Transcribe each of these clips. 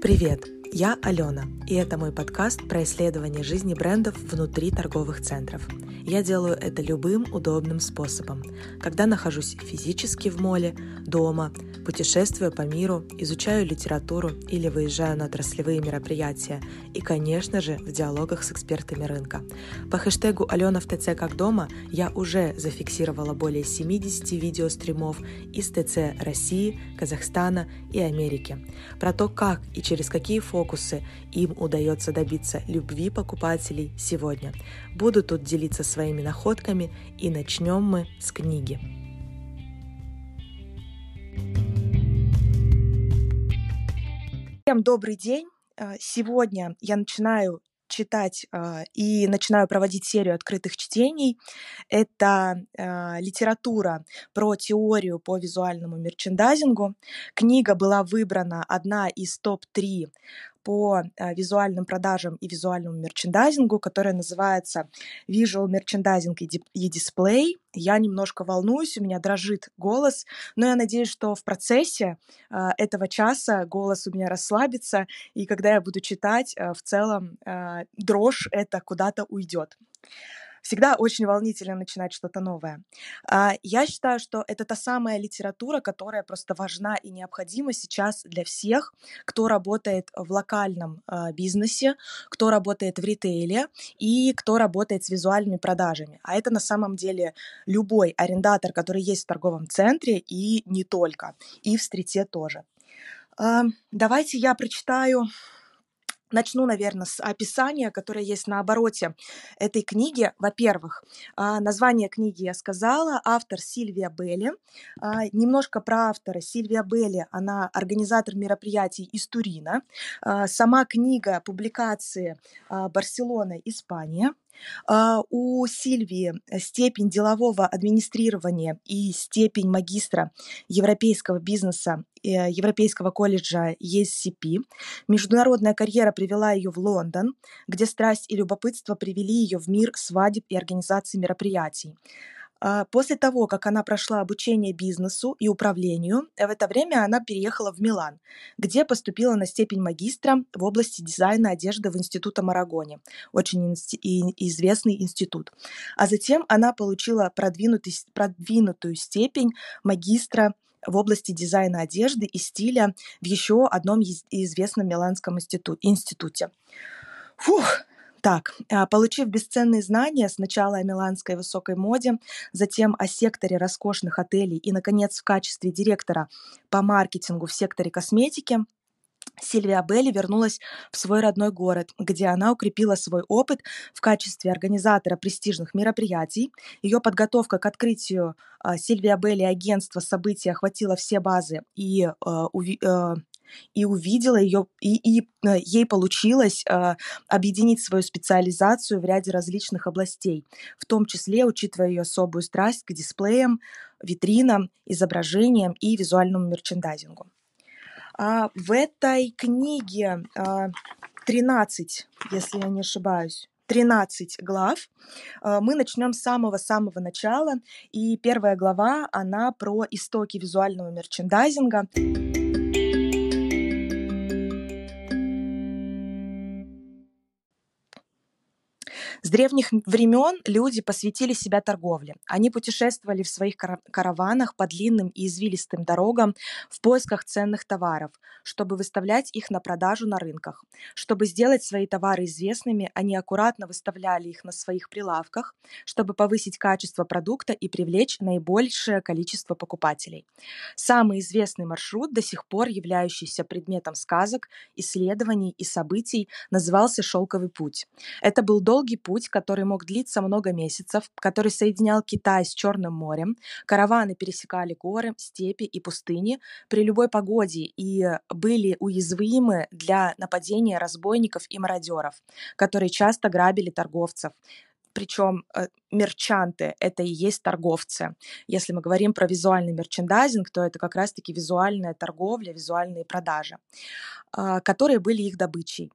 Привет, я Алена, и это мой подкаст про исследование жизни брендов внутри торговых центров. Я делаю это любым удобным способом, когда нахожусь физически в моле, дома, путешествую по миру, изучаю литературу или выезжаю на отраслевые мероприятия и, конечно же, в диалогах с экспертами рынка. По хэштегу «Алена в ТЦ как дома» я уже зафиксировала более 70 видеостримов из ТЦ России, Казахстана и Америки про то, как и через какие фокусы им удается добиться любви покупателей сегодня. Буду тут делиться своими находками и начнем мы с книги. Всем добрый день! А, сегодня я начинаю читать э, и начинаю проводить серию открытых чтений. Это э, литература про теорию по визуальному мерчендайзингу. Книга была выбрана одна из топ-3 по э, визуальным продажам и визуальному мерчендайзингу, которая называется Visual Merchandising и Display. Я немножко волнуюсь, у меня дрожит голос, но я надеюсь, что в процессе э, этого часа голос у меня расслабится, и когда я буду читать, э, в целом дрожь это куда-то уйдет. Всегда очень волнительно начинать что-то новое. А, я считаю, что это та самая литература, которая просто важна и необходима сейчас для всех, кто работает в локальном а, бизнесе, кто работает в ритейле и кто работает с визуальными продажами. А это на самом деле любой арендатор, который есть в торговом центре и не только, и в стрите тоже. А, давайте я прочитаю Начну, наверное, с описания, которое есть на обороте этой книги. Во-первых, а, название книги я сказала, автор Сильвия Белли. А, немножко про автора. Сильвия Белли, она организатор мероприятий из Турина. А, сама книга, публикации Барселона, Испания. А, у Сильвии степень делового администрирования и степень магистра европейского бизнеса э, Европейского колледжа ESCP. Международная карьера привела ее в Лондон, где страсть и любопытство привели ее в мир свадеб и организации мероприятий. А, после того, как она прошла обучение бизнесу и управлению, в это время она переехала в Милан, где поступила на степень магистра в области дизайна одежды в Институте Марагоне, очень известный институт. А затем она получила продвинутую степень магистра в области дизайна одежды и стиля в еще одном известном миланском институте. Фух, так, а, получив бесценные знания сначала о миланской высокой моде, затем о секторе роскошных отелей и, наконец, в качестве директора по маркетингу в секторе косметики, Сильвия Белли вернулась в свой родной город, где она укрепила свой опыт в качестве организатора престижных мероприятий. Ее подготовка к открытию а, Сильвия Белли агентства событий охватила все базы и а, и увидела ее, и, и э, ей получилось э, объединить свою специализацию в ряде различных областей, в том числе учитывая ее особую страсть к дисплеям, витринам, изображениям и визуальному мерчендайзингу. А в этой книге а, 13, если я не ошибаюсь, 13 глав. А, мы начнем с самого-самого начала. И первая глава, она про истоки визуального мерчендайзинга. С древних времен люди посвятили себя торговле. Они путешествовали в своих караванах по длинным и извилистым дорогам в поисках ценных товаров, чтобы выставлять их на продажу на рынках. Чтобы сделать свои товары известными, они аккуратно выставляли их на своих прилавках, чтобы повысить качество продукта и привлечь наибольшее количество покупателей. Самый известный маршрут, до сих пор являющийся предметом сказок, исследований и событий, назывался «Шелковый путь». Это был долгий путь, путь, который мог длиться много месяцев, который соединял Китай с Черным морем. Караваны пересекали горы, степи и пустыни при любой погоде и были уязвимы для нападения разбойников и мародеров, которые часто грабили торговцев, причем э, мерчанты — это и есть торговцы. Если мы говорим про визуальный мерчендайзинг, то это как раз-таки визуальная торговля, визуальные продажи, а, которые были их добычей.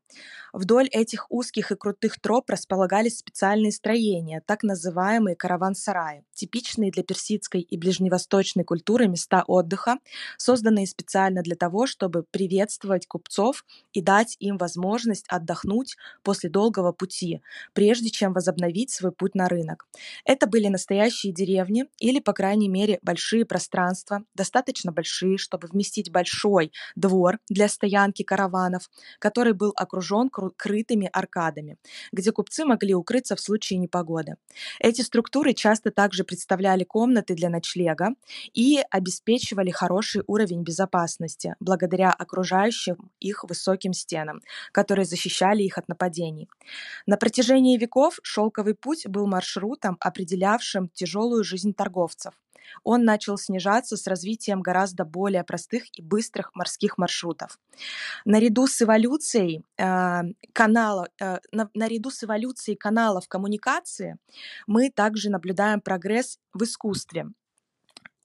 Вдоль этих узких и крутых троп располагались специальные строения, так называемые караван-сараи, типичные для персидской и ближневосточной культуры места отдыха, созданные специально для того, чтобы приветствовать купцов и дать им возможность отдохнуть после долгого пути, прежде чем возобновить свой путь на рынок. Это были настоящие деревни или, по крайней мере, большие пространства, достаточно большие, чтобы вместить большой двор для стоянки караванов, который был окружен крытыми аркадами, где купцы могли укрыться в случае непогоды. Эти структуры часто также представляли комнаты для ночлега и обеспечивали хороший уровень безопасности благодаря окружающим их высоким стенам, которые защищали их от нападений. На протяжении веков шелковый путь был маршрутом, определявшим тяжелую жизнь торговцев. Он начал снижаться с развитием гораздо более простых и быстрых морских маршрутов. Наряду с эволюцией э, канала, э, на, наряду с эволюцией каналов коммуникации мы также наблюдаем прогресс в искусстве.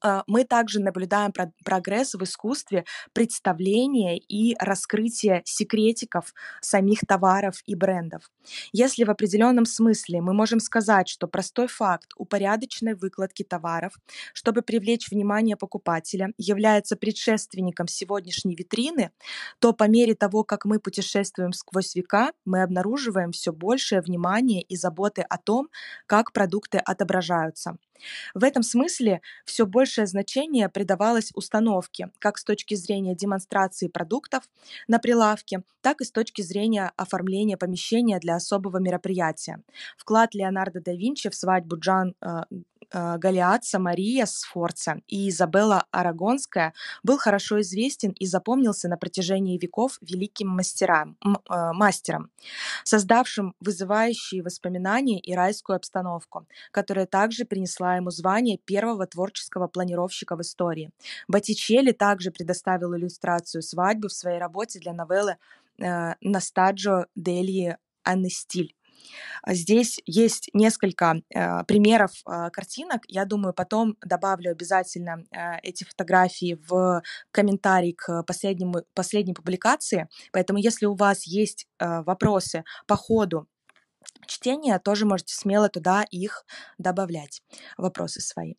А, мы также наблюдаем прогресс в искусстве представления и раскрытия секретиков самих товаров и брендов. Если в определенном смысле мы можем сказать, что простой факт упорядоченной выкладки товаров, чтобы привлечь внимание покупателя, является предшественником сегодняшней витрины, то по мере того, как мы путешествуем сквозь века, мы обнаруживаем все большее внимание и заботы о том, как продукты отображаются. В этом смысле все большее значение придавалось установке, как с точки зрения демонстрации продуктов на прилавке, так и с точки зрения оформления помещения для особого мероприятия. Вклад Леонардо да Винчи в свадьбу Джан э, э, Галиатца Мария Сфорца и Изабелла Арагонская был хорошо известен и запомнился на протяжении веков великим мастерам, э, мастером, создавшим вызывающие воспоминания и райскую обстановку, которая также принесла ему звание первого творческого планировщика в истории. Боттичелли также предоставил иллюстрацию свадьбы в своей работе для новеллы э, «Настаджо Дельи Аннестиль». А здесь есть несколько э, примеров э, картинок. Я думаю, потом добавлю обязательно э, эти фотографии в комментарий к последнему, последней публикации. Поэтому, если у вас есть э, вопросы по ходу чтения, тоже можете смело туда их добавлять, вопросы свои.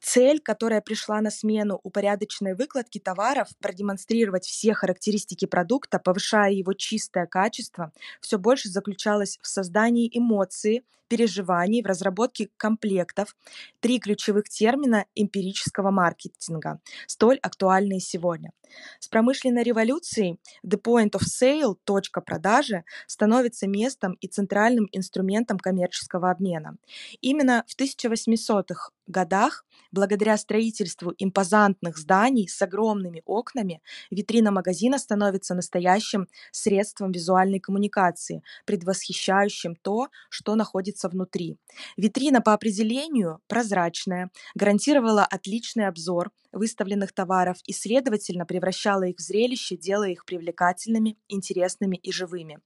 Цель, которая пришла на смену упорядоченной выкладки товаров, продемонстрировать все характеристики продукта, повышая его чистое качество, все больше заключалась в создании эмоции, переживаний, в разработке комплектов, три ключевых термина эмпирического маркетинга, столь актуальные сегодня. С промышленной революцией the point of sale, точка продажи, становится местом и центральным инструментом коммерческого обмена. Именно в 1800-х годах, благодаря строительству импозантных зданий с огромными окнами, витрина магазина становится настоящим средством визуальной коммуникации, предвосхищающим то, что находится внутри. Витрина по определению прозрачная, гарантировала отличный обзор выставленных товаров и, следовательно, превращала их в зрелище, делая их привлекательными, интересными и живыми.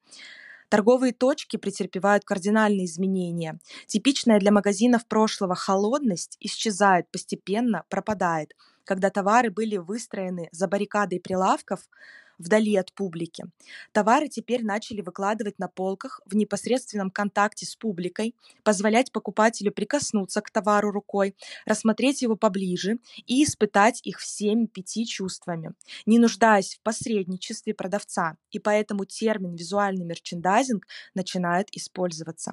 Торговые точки претерпевают кардинальные изменения. Типичная для магазинов прошлого холодность исчезает постепенно, пропадает. Когда товары были выстроены за баррикадой прилавков, вдали от публики. Товары теперь начали выкладывать на полках в непосредственном контакте с публикой, позволять покупателю прикоснуться к товару рукой, рассмотреть его поближе и испытать их всеми пяти чувствами, не нуждаясь в посредничестве продавца, и поэтому термин «визуальный мерчендайзинг» начинает использоваться.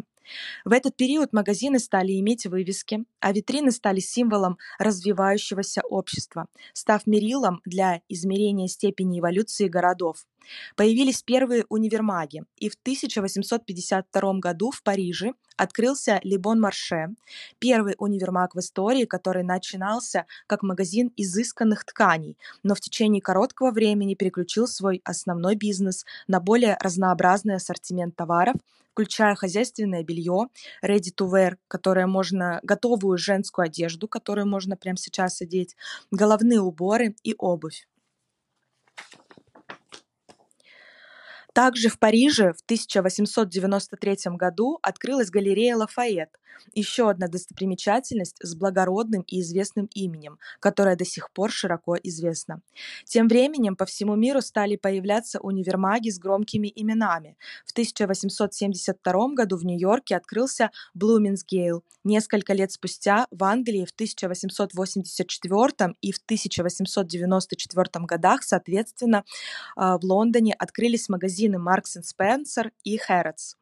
В этот период магазины стали иметь вывески, а витрины стали символом развивающегося общества, став мерилом для измерения степени эволюции городов. Появились первые универмаги, и в 1852 году в Париже открылся Либон Марше, первый универмаг в истории, который начинался как магазин изысканных тканей, но в течение короткого времени переключил свой основной бизнес на более разнообразный ассортимент товаров, включая хозяйственное белье, ready to wear, которое можно, готовую женскую одежду, которую можно прямо сейчас одеть, головные уборы и обувь. Также в Париже в 1893 году открылась галерея Лафайет, еще одна достопримечательность с благородным и известным именем, которая до сих пор широко известна. Тем временем по всему миру стали появляться универмаги с громкими именами. В 1872 году в Нью-Йорке открылся Блуминсгейл. Несколько лет спустя в Англии в 1884 и в 1894 годах, соответственно, а, в Лондоне открылись магазины Marks Spencer и Harrods.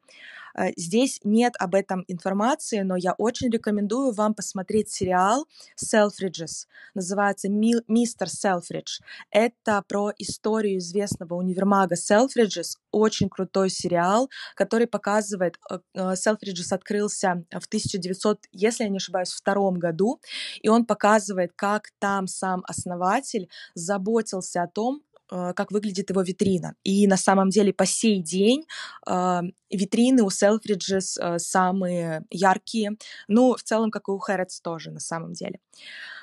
Э, здесь нет об этом информации, но я очень рекомендую вам посмотреть сериал Selfridges. Называется «Мистер Селфридж». Это про историю известного универмага Selfridges. Очень крутой сериал, который показывает... Selfridges э, открылся в 1900, если я не ошибаюсь, втором году, и он показывает, как там сам основатель заботился о том, Э, как выглядит его витрина. И на самом деле по сей день э, витрины у Selfridges э, самые яркие, ну, в целом, как и у Harrods тоже на самом деле.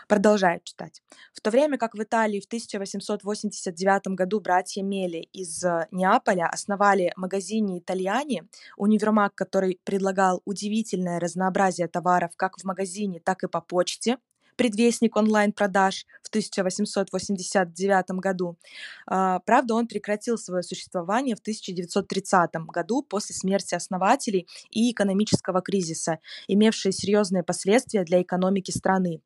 Продолжаю читать. В то время как в Италии в 1889 году братья Мели из Неаполя основали магазине «Итальяне», универмаг, который предлагал удивительное разнообразие товаров как в магазине, так и по почте, предвестник онлайн-продаж 1889 году. А, правда, он прекратил свое существование в 1930 году после смерти основателей и экономического кризиса, имевшие серьезные последствия для экономики страны.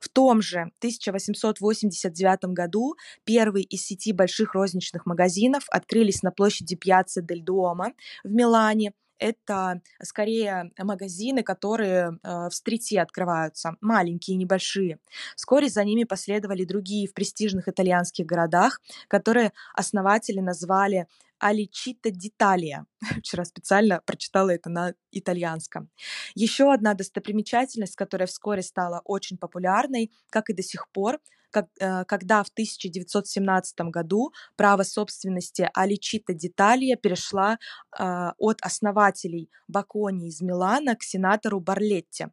В том же 1889 году первый из сети больших розничных магазинов открылись на площади Пьяцца дель Дуомо в Милане, это скорее магазины, которые э, в стрите открываются, маленькие, небольшие. Вскоре за ними последовали другие в престижных итальянских городах, которые основатели назвали Аличита Диталия. Вчера специально прочитала это на итальянском. Еще одна достопримечательность, которая вскоре стала очень популярной, как и до сих пор, как, э, когда в 1917 году право собственности Аличита Диталия перешла э, от основателей Бакони из Милана к сенатору Барлетти.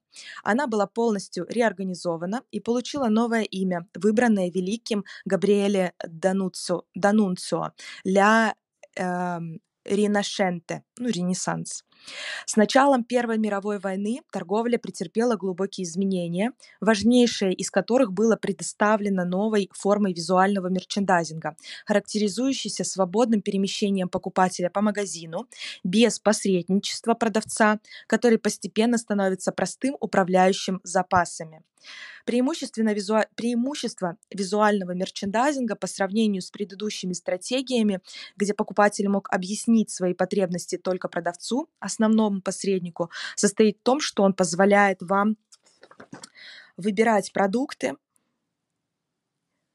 Она была полностью реорганизована и получила новое имя, выбранное великим Габриэле Дануцо, Данунцио «Ля э, Ринашенте», ну, Ренессанс. С началом Первой мировой войны торговля претерпела глубокие изменения, важнейшее из которых было предоставлено новой формой визуального мерчендайзинга, характеризующейся свободным перемещением покупателя по магазину, без посредничества продавца, который постепенно становится простым управляющим запасами. Преимущественно визу... Преимущество визуального мерчендайзинга по сравнению с предыдущими стратегиями, где покупатель мог объяснить свои потребности только продавцу, основному посреднику, состоит в том, что он позволяет вам выбирать продукты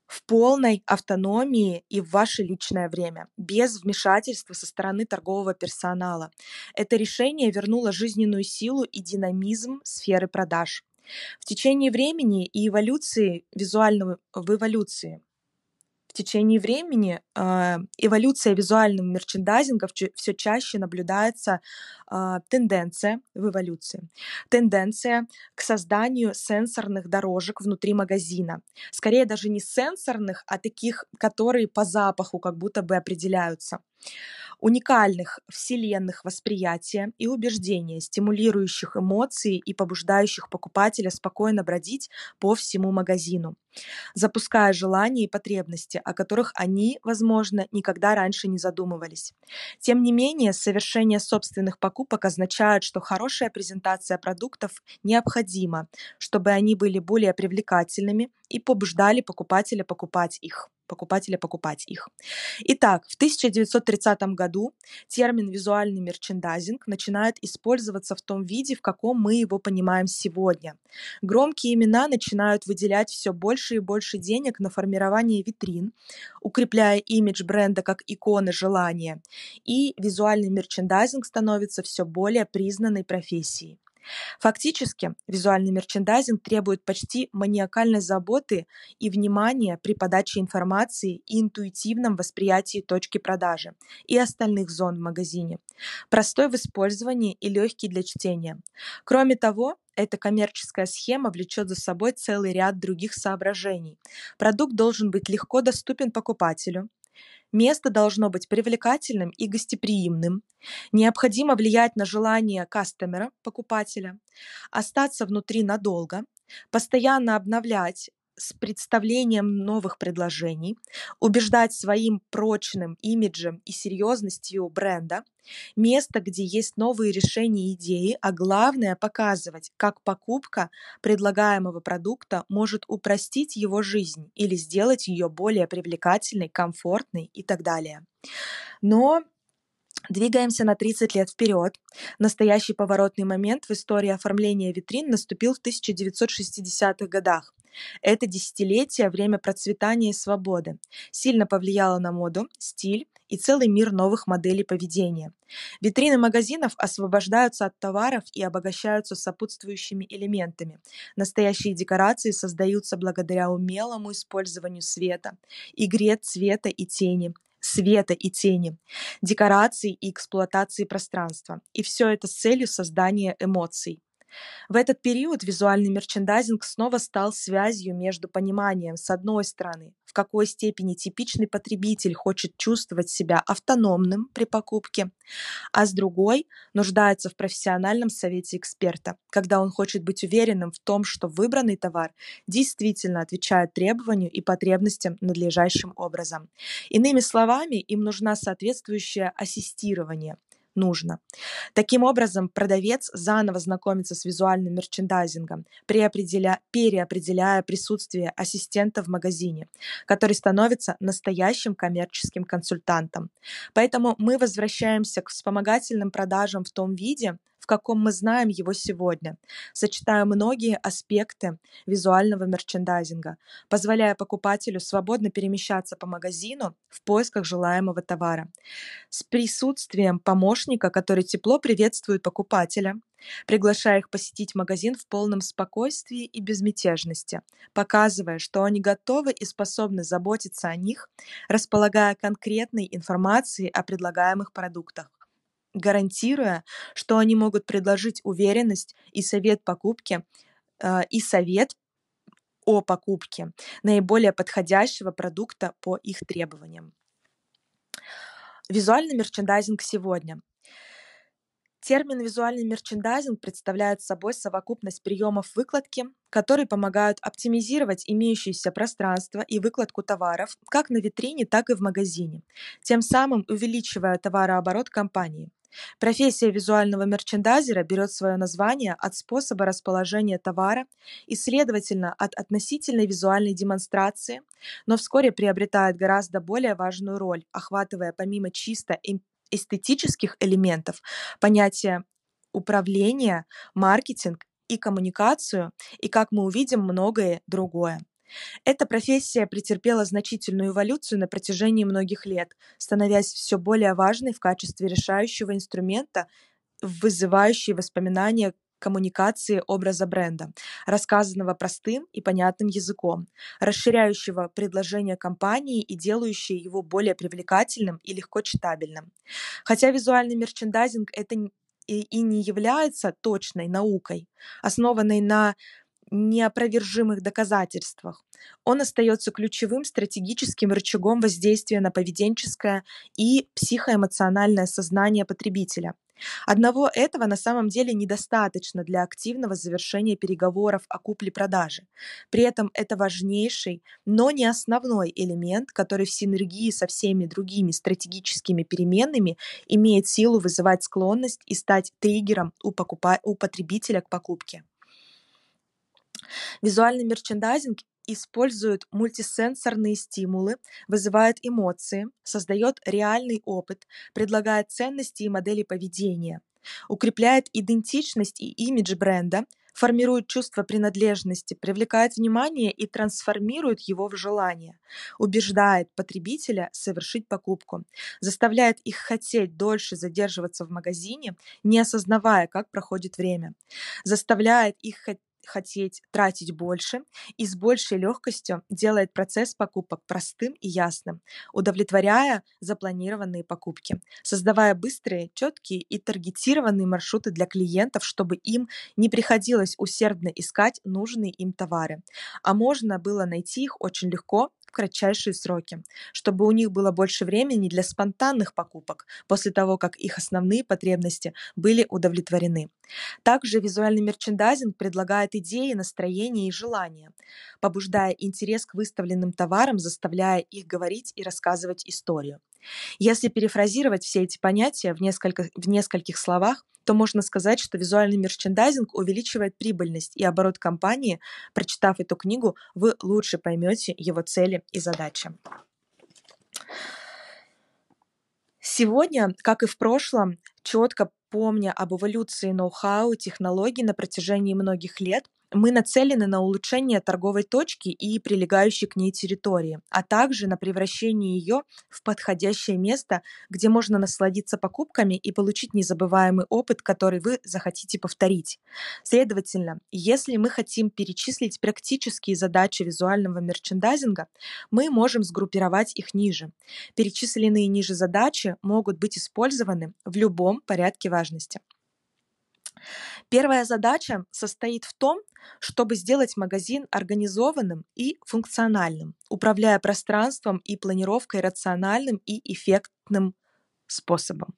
в полной автономии и в ваше личное время, без вмешательства со стороны торгового персонала. Это решение вернуло жизненную силу и динамизм сферы продаж. В течение времени и эволюции визуального в эволюции в течение времени э, эволюция визуального мерчендайзинга все чаще наблюдается э, тенденция в эволюции, тенденция к созданию сенсорных дорожек внутри магазина. Скорее даже не сенсорных, а таких, которые по запаху как будто бы определяются уникальных вселенных восприятия и убеждения, стимулирующих эмоции и побуждающих покупателя спокойно бродить по всему магазину, запуская желания и потребности, о которых они, возможно, никогда раньше не задумывались. Тем не менее, совершение собственных покупок означает, что хорошая презентация продуктов необходима, чтобы они были более привлекательными и побуждали покупателя покупать их покупателя покупать их. Итак, в 1930 году термин «визуальный мерчендайзинг» начинает использоваться в том виде, в каком мы его понимаем сегодня. Громкие имена начинают выделять все больше и больше денег на формирование витрин, укрепляя имидж бренда как иконы желания, и визуальный мерчендайзинг становится все более признанной профессией. Фактически, визуальный мерчендайзинг требует почти маниакальной заботы и внимания при подаче информации и интуитивном восприятии точки продажи и остальных зон в магазине, простой в использовании и легкий для чтения. Кроме того, эта коммерческая схема влечет за собой целый ряд других соображений. Продукт должен быть легко доступен покупателю, Место должно быть привлекательным и гостеприимным. Необходимо влиять на желание кастомера, покупателя, остаться внутри надолго, постоянно обновлять с представлением новых предложений, убеждать своим прочным имиджем и серьезностью бренда, место, где есть новые решения и идеи, а главное показывать, как покупка предлагаемого продукта может упростить его жизнь или сделать ее более привлекательной, комфортной и так далее. Но Двигаемся на 30 лет вперед. Настоящий поворотный момент в истории оформления витрин наступил в 1960-х годах. Это десятилетие – время процветания и свободы. Сильно повлияло на моду, стиль и целый мир новых моделей поведения. Витрины магазинов освобождаются от товаров и обогащаются сопутствующими элементами. Настоящие декорации создаются благодаря умелому использованию света, игре цвета и тени, света и тени, декорации и эксплуатации пространства. И все это с целью создания эмоций. В этот период визуальный мерчендайзинг снова стал связью между пониманием, с одной стороны, в какой степени типичный потребитель хочет чувствовать себя автономным при покупке, а с другой нуждается в профессиональном совете эксперта, когда он хочет быть уверенным в том, что выбранный товар действительно отвечает требованию и потребностям надлежащим образом. Иными словами, им нужна соответствующее ассистирование – нужно. Таким образом, продавец заново знакомится с визуальным мерчендайзингом, переопределя... переопределяя присутствие ассистента в магазине, который становится настоящим коммерческим консультантом. Поэтому мы возвращаемся к вспомогательным продажам в том виде, в каком мы знаем его сегодня, сочетая многие аспекты визуального мерчендайзинга, позволяя покупателю свободно перемещаться по магазину в поисках желаемого товара. С присутствием помощника, который тепло приветствует покупателя, приглашая их посетить магазин в полном спокойствии и безмятежности, показывая, что они готовы и способны заботиться о них, располагая конкретной информацией о предлагаемых продуктах гарантируя, что они могут предложить уверенность и совет покупки, э, и совет о покупке наиболее подходящего продукта по их требованиям. Визуальный мерчендайзинг сегодня. Термин «визуальный мерчендайзинг» представляет собой совокупность приемов выкладки, которые помогают оптимизировать имеющееся пространство и выкладку товаров как на витрине, так и в магазине, тем самым увеличивая товарооборот компании. Профессия визуального мерчендайзера берет свое название от способа расположения товара и, следовательно, от относительной визуальной демонстрации, но вскоре приобретает гораздо более важную роль, охватывая помимо чисто эстетических элементов понятия управления, маркетинг и коммуникацию, и, как мы увидим, многое другое. Эта профессия претерпела значительную эволюцию на протяжении многих лет, становясь все более важной в качестве решающего инструмента, вызывающей воспоминания коммуникации образа бренда, рассказанного простым и понятным языком, расширяющего предложение компании и делающего его более привлекательным и легко читабельным. Хотя визуальный мерчендайзинг это и не является точной наукой, основанной на неопровержимых доказательствах. Он остается ключевым стратегическим рычагом воздействия на поведенческое и психоэмоциональное сознание потребителя. Одного этого на самом деле недостаточно для активного завершения переговоров о купле-продаже. При этом это важнейший, но не основной элемент, который в синергии со всеми другими стратегическими переменными имеет силу вызывать склонность и стать триггером у, покупа- у потребителя к покупке. Визуальный мерчендайзинг использует мультисенсорные стимулы, вызывает эмоции, создает реальный опыт, предлагает ценности и модели поведения, укрепляет идентичность и имидж бренда, формирует чувство принадлежности, привлекает внимание и трансформирует его в желание, убеждает потребителя совершить покупку, заставляет их хотеть дольше задерживаться в магазине, не осознавая, как проходит время, заставляет их хотеть хотеть тратить больше и с большей легкостью делает процесс покупок простым и ясным, удовлетворяя запланированные покупки, создавая быстрые, четкие и таргетированные маршруты для клиентов, чтобы им не приходилось усердно искать нужные им товары, а можно было найти их очень легко кратчайшие сроки, чтобы у них было больше времени для спонтанных покупок после того, как их основные потребности были удовлетворены. Также визуальный мерчендайзинг предлагает идеи, настроения и желания, побуждая интерес к выставленным товарам, заставляя их говорить и рассказывать историю. Если перефразировать все эти понятия в, несколько, в нескольких словах, то можно сказать, что визуальный мерчендайзинг увеличивает прибыльность и оборот компании. Прочитав эту книгу, вы лучше поймете его цели и задачи. Сегодня, как и в прошлом, четко помня об эволюции ноу-хау, технологий на протяжении многих лет, мы нацелены на улучшение торговой точки и прилегающей к ней территории, а также на превращение ее в подходящее место, где можно насладиться покупками и получить незабываемый опыт, который вы захотите повторить. Следовательно, если мы хотим перечислить практические задачи визуального мерчендайзинга, мы можем сгруппировать их ниже. Перечисленные ниже задачи могут быть использованы в любом порядке важности. Первая задача состоит в том, чтобы сделать магазин организованным и функциональным, управляя пространством и планировкой рациональным и эффектным способом.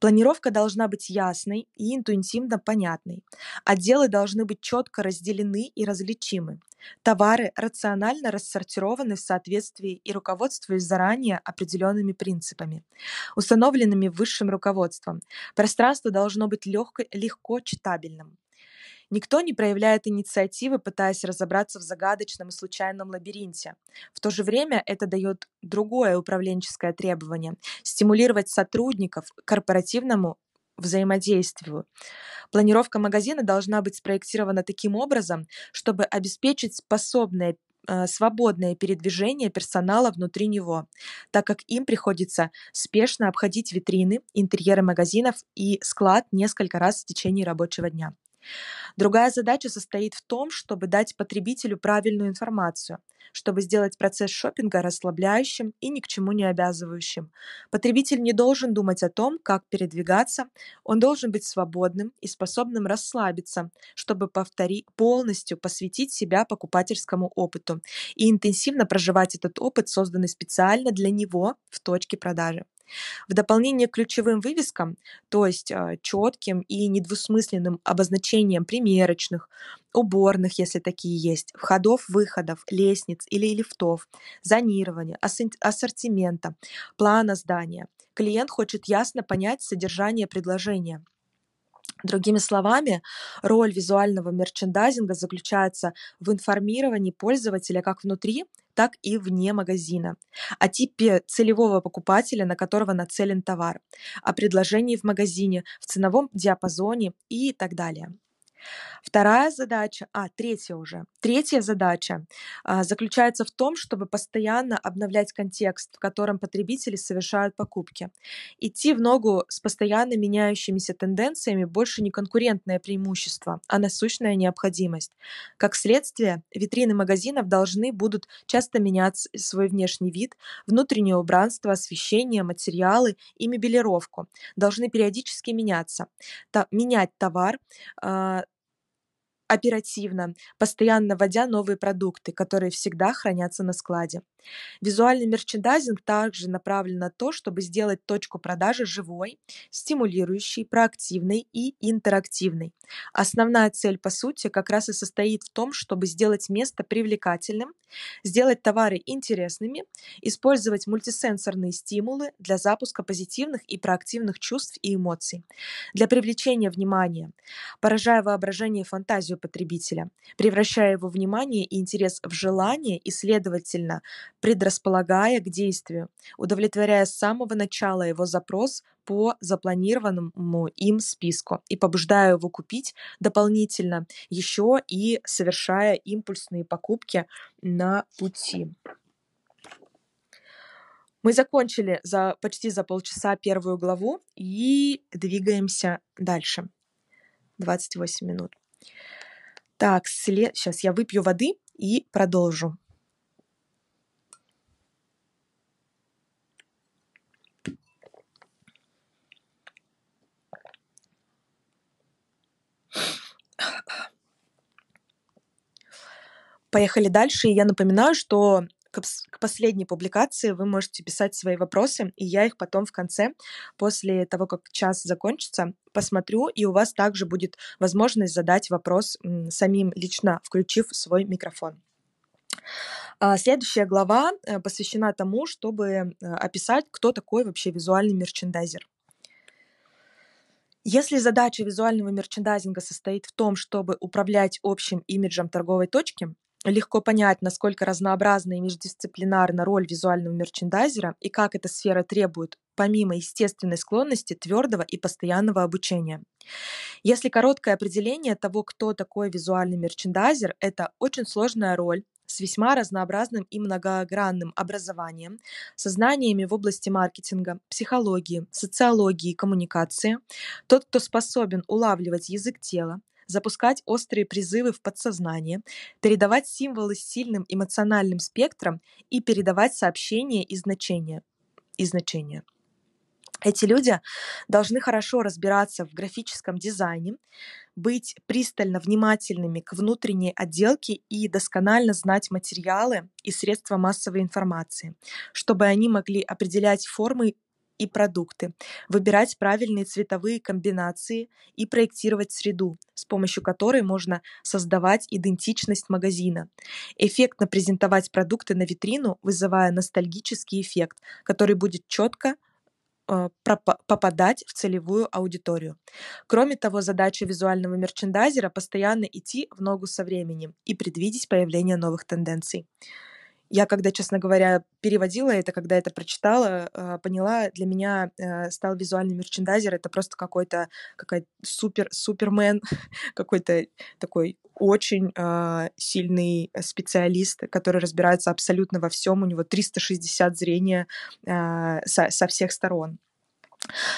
Планировка должна быть ясной и интуитивно понятной. Отделы должны быть четко разделены и различимы. Товары рационально рассортированы в соответствии и руководствуясь заранее определенными принципами, установленными высшим руководством. Пространство должно быть легко, легко читабельным. Никто не проявляет инициативы, пытаясь разобраться в загадочном и случайном лабиринте. В то же время это дает другое управленческое требование – стимулировать сотрудников к корпоративному взаимодействию. Планировка магазина должна быть спроектирована таким образом, чтобы обеспечить способное э, свободное передвижение персонала внутри него, так как им приходится спешно обходить витрины, интерьеры магазинов и склад несколько раз в течение рабочего дня. Другая задача состоит в том, чтобы дать потребителю правильную информацию, чтобы сделать процесс шопинга расслабляющим и ни к чему не обязывающим. Потребитель не должен думать о том, как передвигаться, он должен быть свободным и способным расслабиться, чтобы повтори, полностью посвятить себя покупательскому опыту и интенсивно проживать этот опыт, созданный специально для него в точке продажи. В дополнение к ключевым вывескам, то есть а, четким и недвусмысленным обозначением примерочных, уборных, если такие есть, входов, выходов, лестниц или лифтов, зонирования, ассортимента, плана здания, клиент хочет ясно понять содержание предложения – Другими словами, роль визуального мерчендайзинга заключается в информировании пользователя как внутри, так и вне магазина, о типе целевого покупателя, на которого нацелен товар, о предложении в магазине, в ценовом диапазоне и так далее. Вторая задача, а, третья уже. Третья задача а, заключается в том, чтобы постоянно обновлять контекст, в котором потребители совершают покупки. Идти в ногу с постоянно меняющимися тенденциями больше не конкурентное преимущество, а насущная необходимость. Как следствие, витрины магазинов должны будут часто менять свой внешний вид, внутреннее убранство, освещение, материалы и мебелировку. Должны периодически меняться. Та, менять товар, а, оперативно, постоянно вводя новые продукты, которые всегда хранятся на складе. Визуальный мерчендайзинг также направлен на то, чтобы сделать точку продажи живой, стимулирующей, проактивной и интерактивной. Основная цель, по сути, как раз и состоит в том, чтобы сделать место привлекательным, сделать товары интересными, использовать мультисенсорные стимулы для запуска позитивных и проактивных чувств и эмоций, для привлечения внимания, поражая воображение и фантазию потребителя, превращая его внимание и интерес в желание и, следовательно, предрасполагая к действию, удовлетворяя с самого начала его запрос по запланированному им списку и побуждая его купить дополнительно еще и совершая импульсные покупки на пути. Мы закончили за почти за полчаса первую главу и двигаемся дальше. 28 минут. Так, след... сейчас я выпью воды и продолжу. Поехали дальше. И я напоминаю, что к последней публикации вы можете писать свои вопросы, и я их потом в конце, после того, как час закончится, посмотрю, и у вас также будет возможность задать вопрос самим лично, включив свой микрофон. А, следующая глава э, посвящена тому, чтобы э, описать, кто такой вообще визуальный мерчендайзер. Если задача визуального мерчендайзинга состоит в том, чтобы управлять общим имиджем торговой точки, легко понять, насколько разнообразна и междисциплинарна роль визуального мерчендайзера и как эта сфера требует, помимо естественной склонности, твердого и постоянного обучения. Если короткое определение того, кто такой визуальный мерчендайзер, это очень сложная роль, с весьма разнообразным и многогранным образованием, со знаниями в области маркетинга, психологии, социологии и коммуникации, тот, кто способен улавливать язык тела, запускать острые призывы в подсознание, передавать символы с сильным эмоциональным спектром и передавать сообщения и значения. И значения. Эти люди должны хорошо разбираться в графическом дизайне, быть пристально внимательными к внутренней отделке и досконально знать материалы и средства массовой информации, чтобы они могли определять формы и продукты, выбирать правильные цветовые комбинации и проектировать среду, с помощью которой можно создавать идентичность магазина, эффектно презентовать продукты на витрину, вызывая ностальгический эффект, который будет четко Э, попадать в целевую аудиторию. Кроме того, задача визуального мерчендайзера постоянно идти в ногу со временем и предвидеть появление новых тенденций. Я, когда, честно говоря, переводила это, когда это прочитала, э, поняла, для меня э, стал визуальный мерчендайзер это просто какой-то какой супер супермен, какой-то такой очень э, сильный специалист, который разбирается абсолютно во всем. У него 360 зрения э, со, со всех сторон.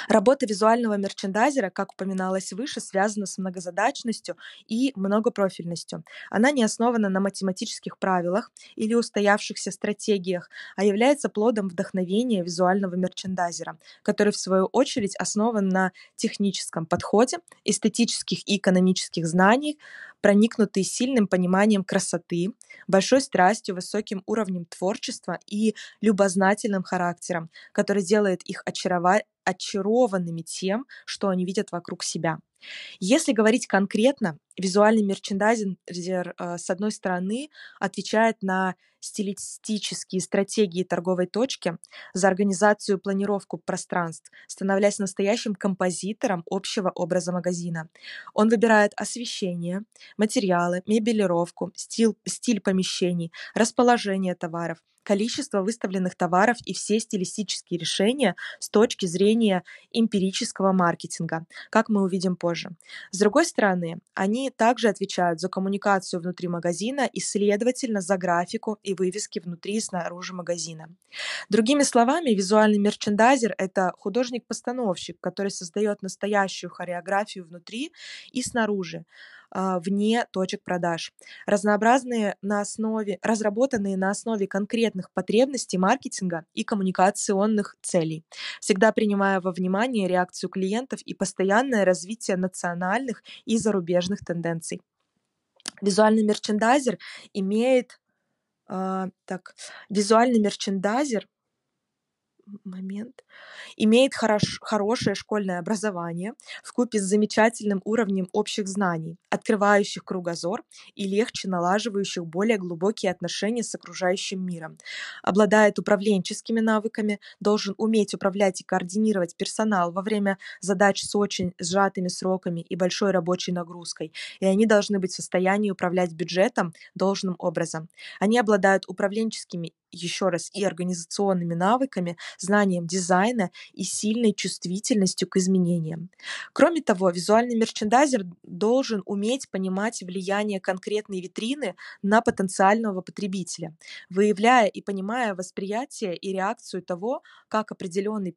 Работа визуального мерчендайзера, как упоминалось выше, связана с многозадачностью и многопрофильностью. Она не основана на математических правилах или устоявшихся стратегиях, а является плодом вдохновения визуального мерчендайзера, который, в свою очередь, основан на техническом подходе, эстетических и экономических знаниях, проникнутые сильным пониманием красоты, большой страстью, высоким уровнем творчества и любознательным характером, который делает их очаровательными очарованными тем, что они видят вокруг себя. Если говорить конкретно, визуальный мерчендайзер, э, с одной стороны, отвечает на стилистические стратегии торговой точки, за организацию и планировку пространств, становляясь настоящим композитором общего образа магазина. Он выбирает освещение, материалы, мебелировку, стиль, стиль помещений, расположение товаров, количество выставленных товаров и все стилистические решения с точки зрения эмпирического маркетинга, как мы увидим позже. С другой стороны, они также отвечают за коммуникацию внутри магазина и, следовательно, за графику и вывески внутри и снаружи магазина. Другими словами, визуальный мерчендайзер – это художник-постановщик, который создает настоящую хореографию внутри и снаружи, вне точек продаж, разнообразные на основе, разработанные на основе конкретных потребностей маркетинга и коммуникационных целей, всегда принимая во внимание реакцию клиентов и постоянное развитие национальных и зарубежных тенденций. Визуальный мерчендайзер имеет э, так, визуальный мерчендайзер момент, имеет хорош, хорошее школьное образование в купе с замечательным уровнем общих знаний, открывающих кругозор и легче налаживающих более глубокие отношения с окружающим миром. Обладает управленческими навыками, должен уметь управлять и координировать персонал во время задач с очень сжатыми сроками и большой рабочей нагрузкой, и они должны быть в состоянии управлять бюджетом должным образом. Они обладают управленческими еще раз, и организационными навыками, знанием дизайна и сильной чувствительностью к изменениям. Кроме того, визуальный мерчендайзер должен уметь понимать влияние конкретной витрины на потенциального потребителя, выявляя и понимая восприятие и реакцию того, как определенный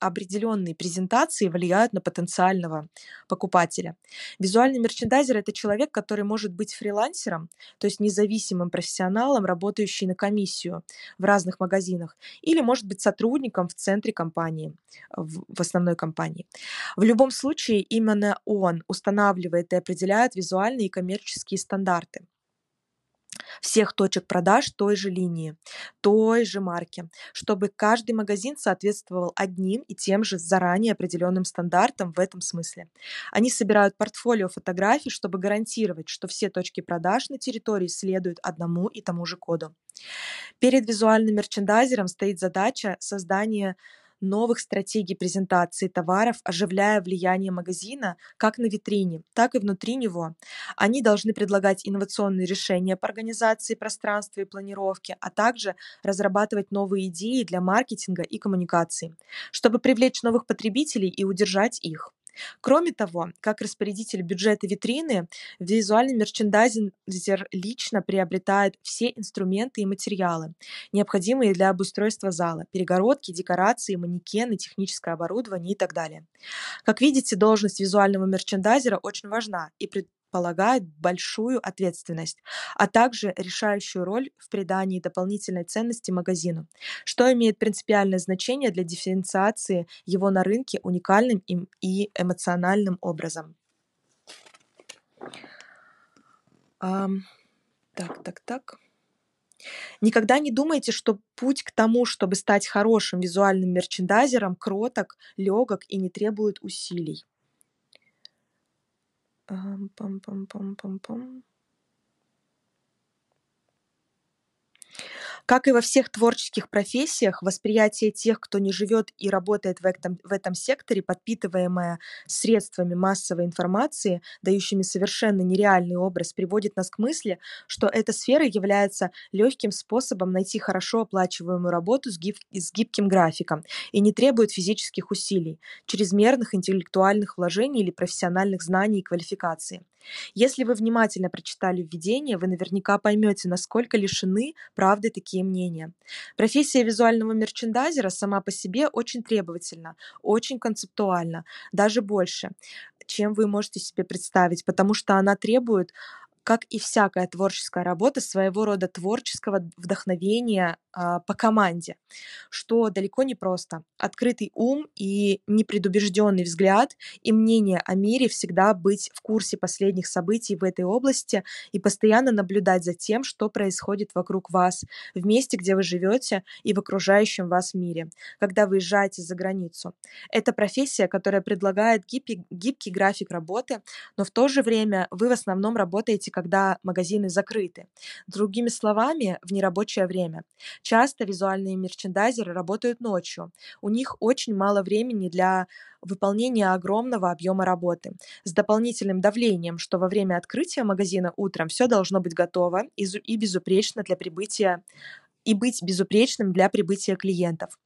определенные презентации влияют на потенциального покупателя. Визуальный мерчендайзер — это человек, который может быть фрилансером, то есть независимым профессионалом, работающий на комиссию в разных магазинах, или может быть сотрудником в центре компании, в, основной компании. В любом случае, именно он устанавливает и определяет визуальные и коммерческие стандарты. Всех точек продаж той же линии, той же марки, чтобы каждый магазин соответствовал одним и тем же заранее определенным стандартам в этом смысле. Они собирают портфолио фотографий, чтобы гарантировать, что все точки продаж на территории следуют одному и тому же коду. Перед визуальным мерчендайзером стоит задача создания новых стратегий презентации товаров, оживляя влияние магазина как на витрине, так и внутри него. Они должны предлагать инновационные решения по организации пространства и планировки, а также разрабатывать новые идеи для маркетинга и коммуникации, чтобы привлечь новых потребителей и удержать их. Кроме того, как распорядитель бюджета витрины, визуальный мерчендайзер лично приобретает все инструменты и материалы, необходимые для обустройства зала, перегородки, декорации, манекены, техническое оборудование и так далее. Как видите, должность визуального мерчендайзера очень важна и полагает большую ответственность, а также решающую роль в придании дополнительной ценности магазину, что имеет принципиальное значение для дифференциации его на рынке уникальным и эмоциональным образом. Um, так, так, так. Никогда не думайте, что путь к тому, чтобы стать хорошим визуальным мерчендайзером, кроток, легок и не требует усилий. Um, bum, bum, bum, bum, bum. Как и во всех творческих профессиях, восприятие тех, кто не живет и работает в этом, в этом секторе, подпитываемое средствами массовой информации, дающими совершенно нереальный образ, приводит нас к мысли, что эта сфера является легким способом найти хорошо оплачиваемую работу с, гиб, с гибким графиком и не требует физических усилий, чрезмерных интеллектуальных вложений или профессиональных знаний и квалификации. Если вы внимательно прочитали введение, вы наверняка поймете, насколько лишены правды такие мнения. Профессия визуального мерчендайзера сама по себе очень требовательна, очень концептуальна, даже больше, чем вы можете себе представить, потому что она требует как и всякая творческая работа, своего рода творческого вдохновения а, по команде, что далеко не просто. Открытый ум и непредубежденный взгляд и мнение о мире всегда быть в курсе последних событий в этой области и постоянно наблюдать за тем, что происходит вокруг вас, в месте, где вы живете и в окружающем вас мире, когда вы выезжаете за границу. Это профессия, которая предлагает гибкий, гибкий график работы, но в то же время вы в основном работаете, когда магазины закрыты. Другими словами, в нерабочее время. Часто визуальные мерчендайзеры работают ночью. У них очень мало времени для выполнения огромного объема работы с дополнительным давлением, что во время открытия магазина утром все должно быть готово и безупречно для прибытия и быть безупречным для прибытия клиентов.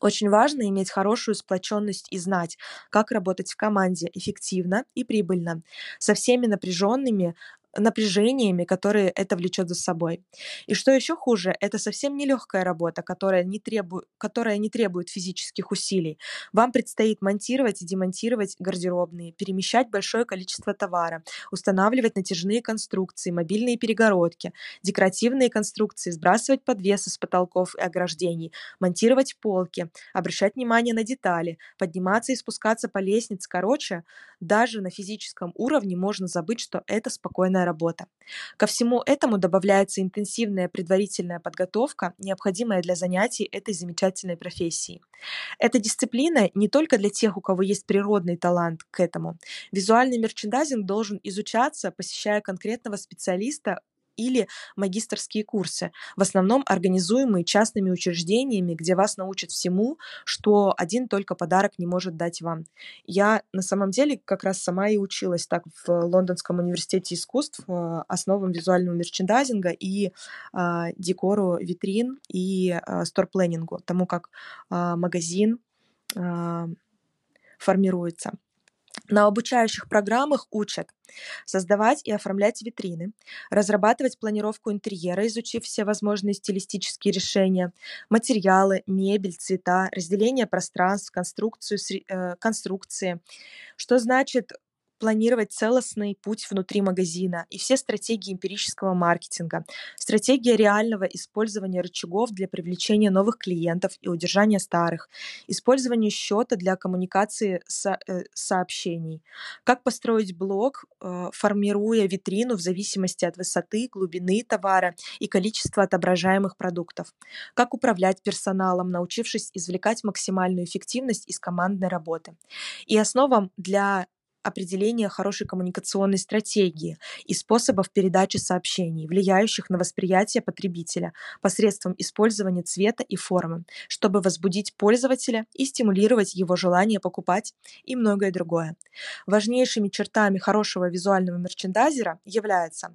Очень важно иметь хорошую сплоченность и знать, как работать в команде эффективно и прибыльно, со всеми напряженными напряжениями, которые это влечет за собой. И что еще хуже, это совсем не легкая работа, которая не, требует, которая не требует физических усилий. Вам предстоит монтировать и демонтировать гардеробные, перемещать большое количество товара, устанавливать натяжные конструкции, мобильные перегородки, декоративные конструкции, сбрасывать подвесы с потолков и ограждений, монтировать полки, обращать внимание на детали, подниматься и спускаться по лестнице. Короче, даже на физическом уровне можно забыть, что это спокойная ежедневная работа. Ко всему этому добавляется интенсивная предварительная подготовка, необходимая для занятий этой замечательной профессией. Эта дисциплина не только для тех, у кого есть природный талант к этому. Визуальный мерчендайзинг должен изучаться, посещая конкретного специалиста или магистрские курсы, в основном организуемые частными учреждениями, где вас научат всему, что один только подарок не может дать вам. Я на самом деле как раз сама и училась так в Лондонском университете искусств э, основам визуального мерчендайзинга и э, декору витрин и э, стор-планингу, тому как э, магазин формируется. На обучающих программах учат создавать и оформлять витрины, разрабатывать планировку интерьера, изучив все возможные стилистические решения, материалы, мебель, цвета, разделение пространств, конструкцию, э, конструкции. Что значит планировать целостный путь внутри магазина и все стратегии эмпирического маркетинга, стратегия реального использования рычагов для привлечения новых клиентов и удержания старых, использование счета для коммуникации со, э, сообщений, как построить блог, э, формируя витрину в зависимости от высоты, глубины товара и количества отображаемых продуктов, как управлять персоналом, научившись извлекать максимальную эффективность из командной работы. И основам для определения хорошей коммуникационной стратегии и способов передачи сообщений, влияющих на восприятие потребителя посредством использования цвета и формы, чтобы возбудить пользователя и стимулировать его желание покупать и многое другое. Важнейшими чертами хорошего визуального мерчендайзера является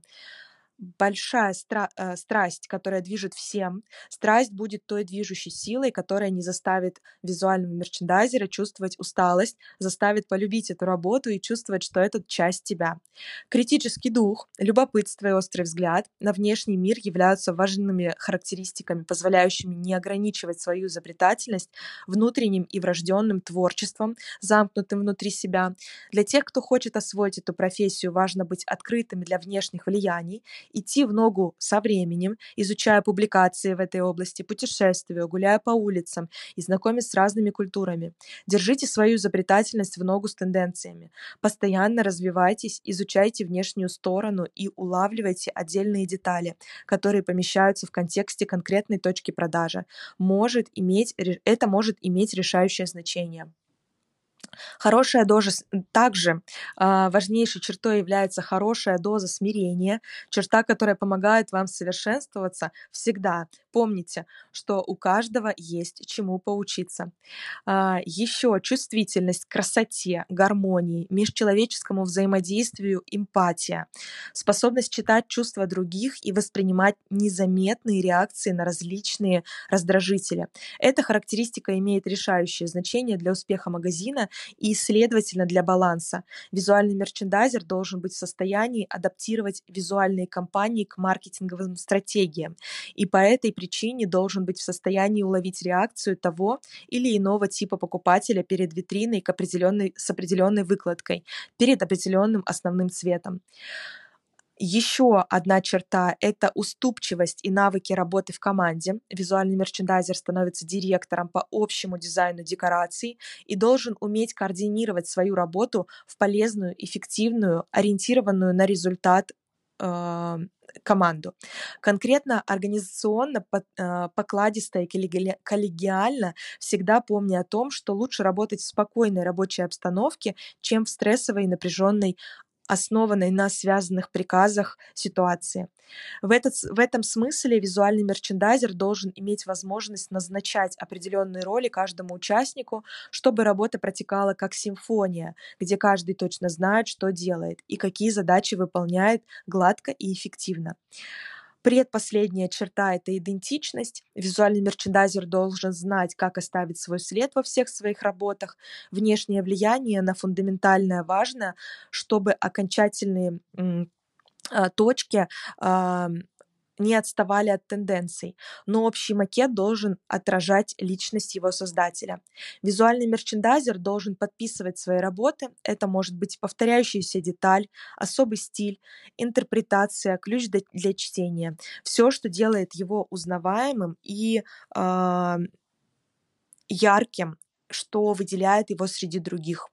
большая стра- э, страсть, которая движет всем. Страсть будет той движущей силой, которая не заставит визуального мерчендайзера чувствовать усталость, заставит полюбить эту работу и чувствовать, что это часть тебя. Критический дух, любопытство и острый взгляд на внешний мир являются важными характеристиками, позволяющими не ограничивать свою изобретательность внутренним и врожденным творчеством, замкнутым внутри себя. Для тех, кто хочет освоить эту профессию, важно быть открытыми для внешних влияний идти в ногу со временем, изучая публикации в этой области, путешествуя, гуляя по улицам и знакомясь с разными культурами. Держите свою изобретательность в ногу с тенденциями. Постоянно развивайтесь, изучайте внешнюю сторону и улавливайте отдельные детали, которые помещаются в контексте конкретной точки продажи. Может иметь, это может иметь решающее значение. Хорошая доза, также а, важнейшей чертой является хорошая доза смирения, черта, которая помогает вам совершенствоваться всегда. Помните, что у каждого есть чему поучиться. А, еще чувствительность к красоте, гармонии, межчеловеческому взаимодействию, эмпатия, способность читать чувства других и воспринимать незаметные реакции на различные раздражители. Эта характеристика имеет решающее значение для успеха магазина и, следовательно, для баланса. Визуальный мерчендайзер должен быть в состоянии адаптировать визуальные кампании к маркетинговым стратегиям, и по этой причине должен быть в состоянии уловить реакцию того или иного типа покупателя перед витриной к определенной, с определенной выкладкой, перед определенным основным цветом. Еще одна черта– это уступчивость и навыки работы в команде. Визуальный мерчендайзер становится директором по общему дизайну декораций и должен уметь координировать свою работу в полезную, эффективную, ориентированную на результат команду. Конкретно организационно, э, покладисто и коллегиально, всегда помня о том, что лучше работать в спокойной рабочей обстановке, чем в стрессовой и напряженной основанной на связанных приказах ситуации. В, этот, в этом смысле визуальный мерчендайзер должен иметь возможность назначать определенные роли каждому участнику, чтобы работа протекала как симфония, где каждый точно знает, что делает и какие задачи выполняет гладко и эффективно. Предпоследняя черта – это идентичность. Визуальный мерчендайзер должен знать, как оставить свой след во всех своих работах. Внешнее влияние на фундаментальное важно, чтобы окончательные а, точки не отставали от тенденций, но общий макет должен отражать личность его создателя. Визуальный мерчендайзер должен подписывать свои работы. Это может быть повторяющаяся деталь, особый стиль, интерпретация, ключ для чтения. Все, что делает его узнаваемым и э, ярким, что выделяет его среди других.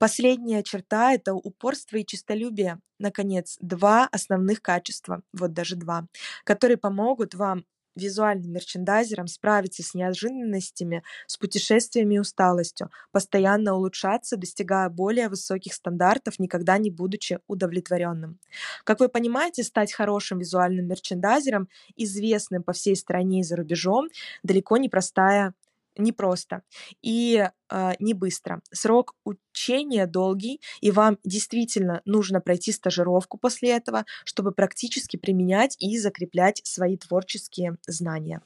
Последняя черта — это упорство и честолюбие. Наконец, два основных качества, вот даже два, которые помогут вам визуальным мерчендайзерам справиться с неожиданностями, с путешествиями и усталостью, постоянно улучшаться, достигая более высоких стандартов, никогда не будучи удовлетворенным. Как вы понимаете, стать хорошим визуальным мерчендайзером, известным по всей стране и за рубежом, далеко не простая непросто и э, не быстро. Срок учения долгий, и вам действительно нужно пройти стажировку после этого, чтобы практически применять и закреплять свои творческие знания.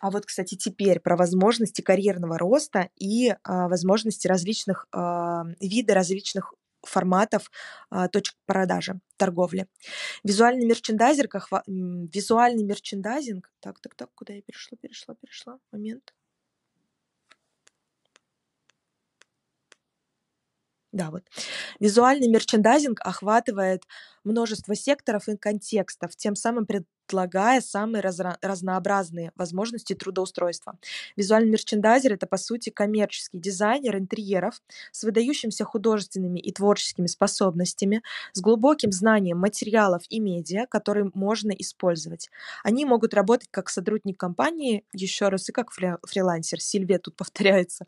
А вот, кстати, теперь про возможности карьерного роста и э, возможности различных э, вида различных форматов а, точек продажи, торговли. Визуальный мерчендайзер, как, визуальный мерчендайзинг, так, так, так, куда я перешла, перешла, перешла, момент. Да, вот. Визуальный мерчендайзинг охватывает множество секторов и контекстов, тем самым предлагая самые разра- разнообразные возможности трудоустройства. Визуальный мерчендайзер — это, по сути, коммерческий дизайнер интерьеров с выдающимися художественными и творческими способностями, с глубоким знанием материалов и медиа, которые можно использовать. Они могут работать как сотрудник компании, еще раз, и как фрилансер. Сильвия тут повторяется.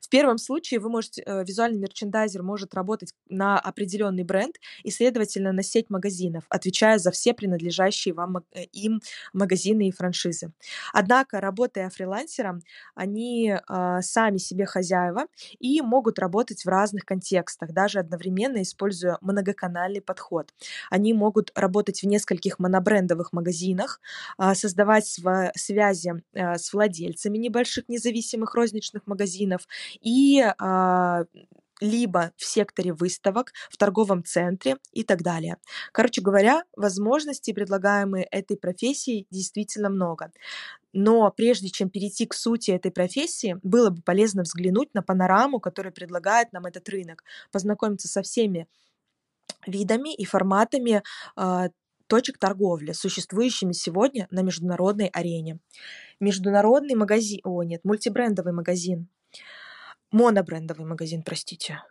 В первом случае вы можете, э, визуальный мерчендайзер может работать на определенный бренд и, следовательно, на сеть магазинов, отвечая за все принадлежащие вам Э, им магазины и франшизы. Однако, работая фрилансером, они э, сами себе хозяева и могут работать в разных контекстах, даже одновременно используя многоканальный подход. Они могут работать в нескольких монобрендовых магазинах, э, создавать св- связи э, с владельцами небольших независимых розничных магазинов и э, либо в секторе выставок, в торговом центре и так далее. Короче говоря, возможностей, предлагаемые этой профессией, действительно много. Но прежде чем перейти к сути этой профессии, было бы полезно взглянуть на панораму, которую предлагает нам этот рынок, познакомиться со всеми видами и форматами э, точек торговли, существующими сегодня на международной арене. Международный магазин, о нет, мультибрендовый магазин монобрендовый магазин, простите.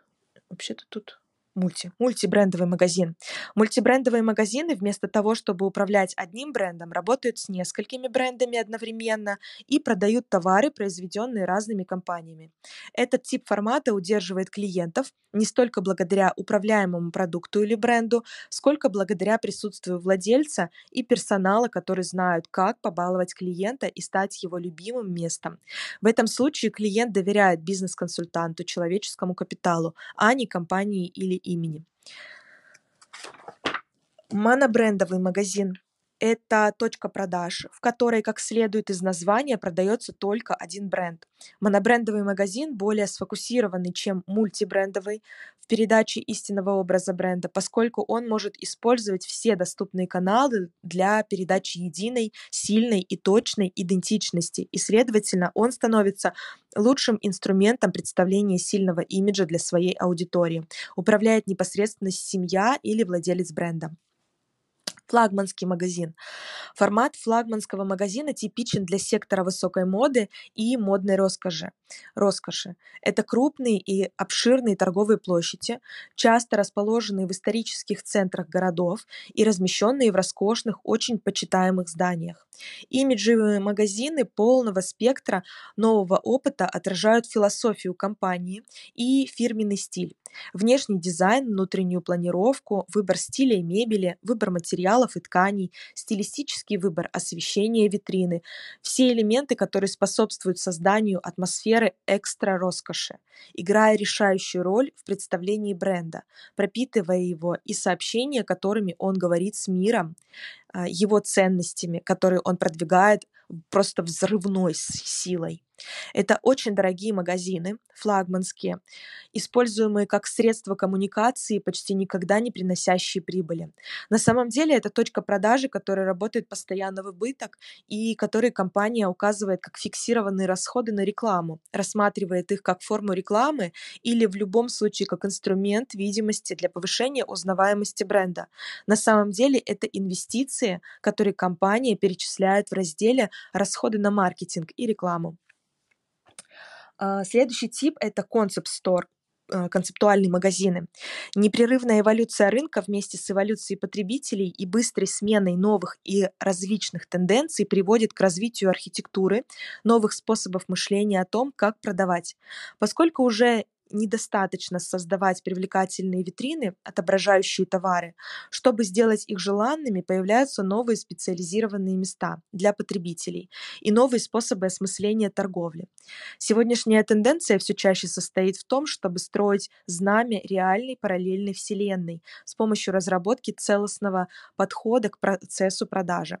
Вообще-то тут мульти, мультибрендовый магазин. Мультибрендовые магазины вместо того, чтобы управлять одним брендом, работают с несколькими брендами одновременно и продают товары, произведенные разными компаниями. Этот тип формата удерживает клиентов не столько благодаря управляемому продукту или бренду, сколько благодаря присутствию владельца и персонала, которые знают, как побаловать клиента и стать его любимым местом. В этом случае клиент доверяет бизнес-консультанту, человеческому капиталу, а не компании или имени. Монобрендовый магазин это точка продаж, в которой, как следует из названия, продается только один бренд. Монобрендовый магазин более сфокусированный, чем мультибрендовый в передаче истинного образа бренда, поскольку он может использовать все доступные каналы для передачи единой, сильной и точной идентичности, и, следовательно, он становится лучшим инструментом представления сильного имиджа для своей аудитории. Управляет непосредственно семья или владелец бренда. Флагманский магазин. Формат флагманского магазина типичен для сектора высокой моды и модной роскоши. роскоши. Это крупные и обширные торговые площади, часто расположенные в исторических центрах городов и размещенные в роскошных, очень почитаемых зданиях. Имиджевые магазины полного спектра нового опыта отражают философию компании и фирменный стиль. Внешний дизайн, внутреннюю планировку, выбор стиля и мебели, выбор материалов и тканей, стилистический выбор освещения витрины – все элементы, которые способствуют созданию атмосферы экстра-роскоши, играя решающую роль в представлении бренда, пропитывая его и сообщения, которыми он говорит с миром, а, его ценностями, которые он продвигает просто взрывной силой. Это очень дорогие магазины, флагманские, используемые как средство коммуникации, почти никогда не приносящие прибыли. На самом деле это точка продажи, которая работает постоянно в убыток и которые компания указывает как фиксированные расходы на рекламу, рассматривает их как форму рекламы или в любом случае как инструмент видимости для повышения узнаваемости бренда. На самом деле это инвестиции, которые компания перечисляет в разделе «Расходы на маркетинг и рекламу». А, следующий тип — это концепт-стор э, концептуальные магазины. Непрерывная эволюция рынка вместе с эволюцией потребителей и быстрой сменой новых и различных тенденций приводит к развитию архитектуры, новых способов мышления о том, как продавать. Поскольку уже недостаточно создавать привлекательные витрины, отображающие товары. Чтобы сделать их желанными, появляются новые специализированные места для потребителей и новые способы осмысления торговли. Сегодняшняя тенденция все чаще состоит в том, чтобы строить знамя реальной параллельной вселенной с помощью разработки целостного подхода к процессу продажи.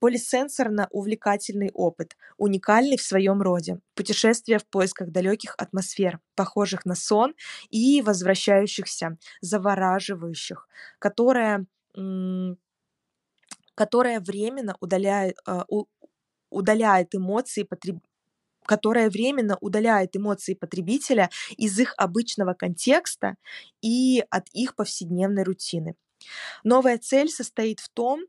Полисенсорно-увлекательный опыт, уникальный в своем роде, путешествие в поисках далеких атмосфер, похожих на сон и возвращающихся, завораживающих, которое, которое временно удаляет, а, удаляет эмоции потреб которая временно удаляет эмоции потребителя из их обычного контекста и от их повседневной рутины. Новая цель состоит в том,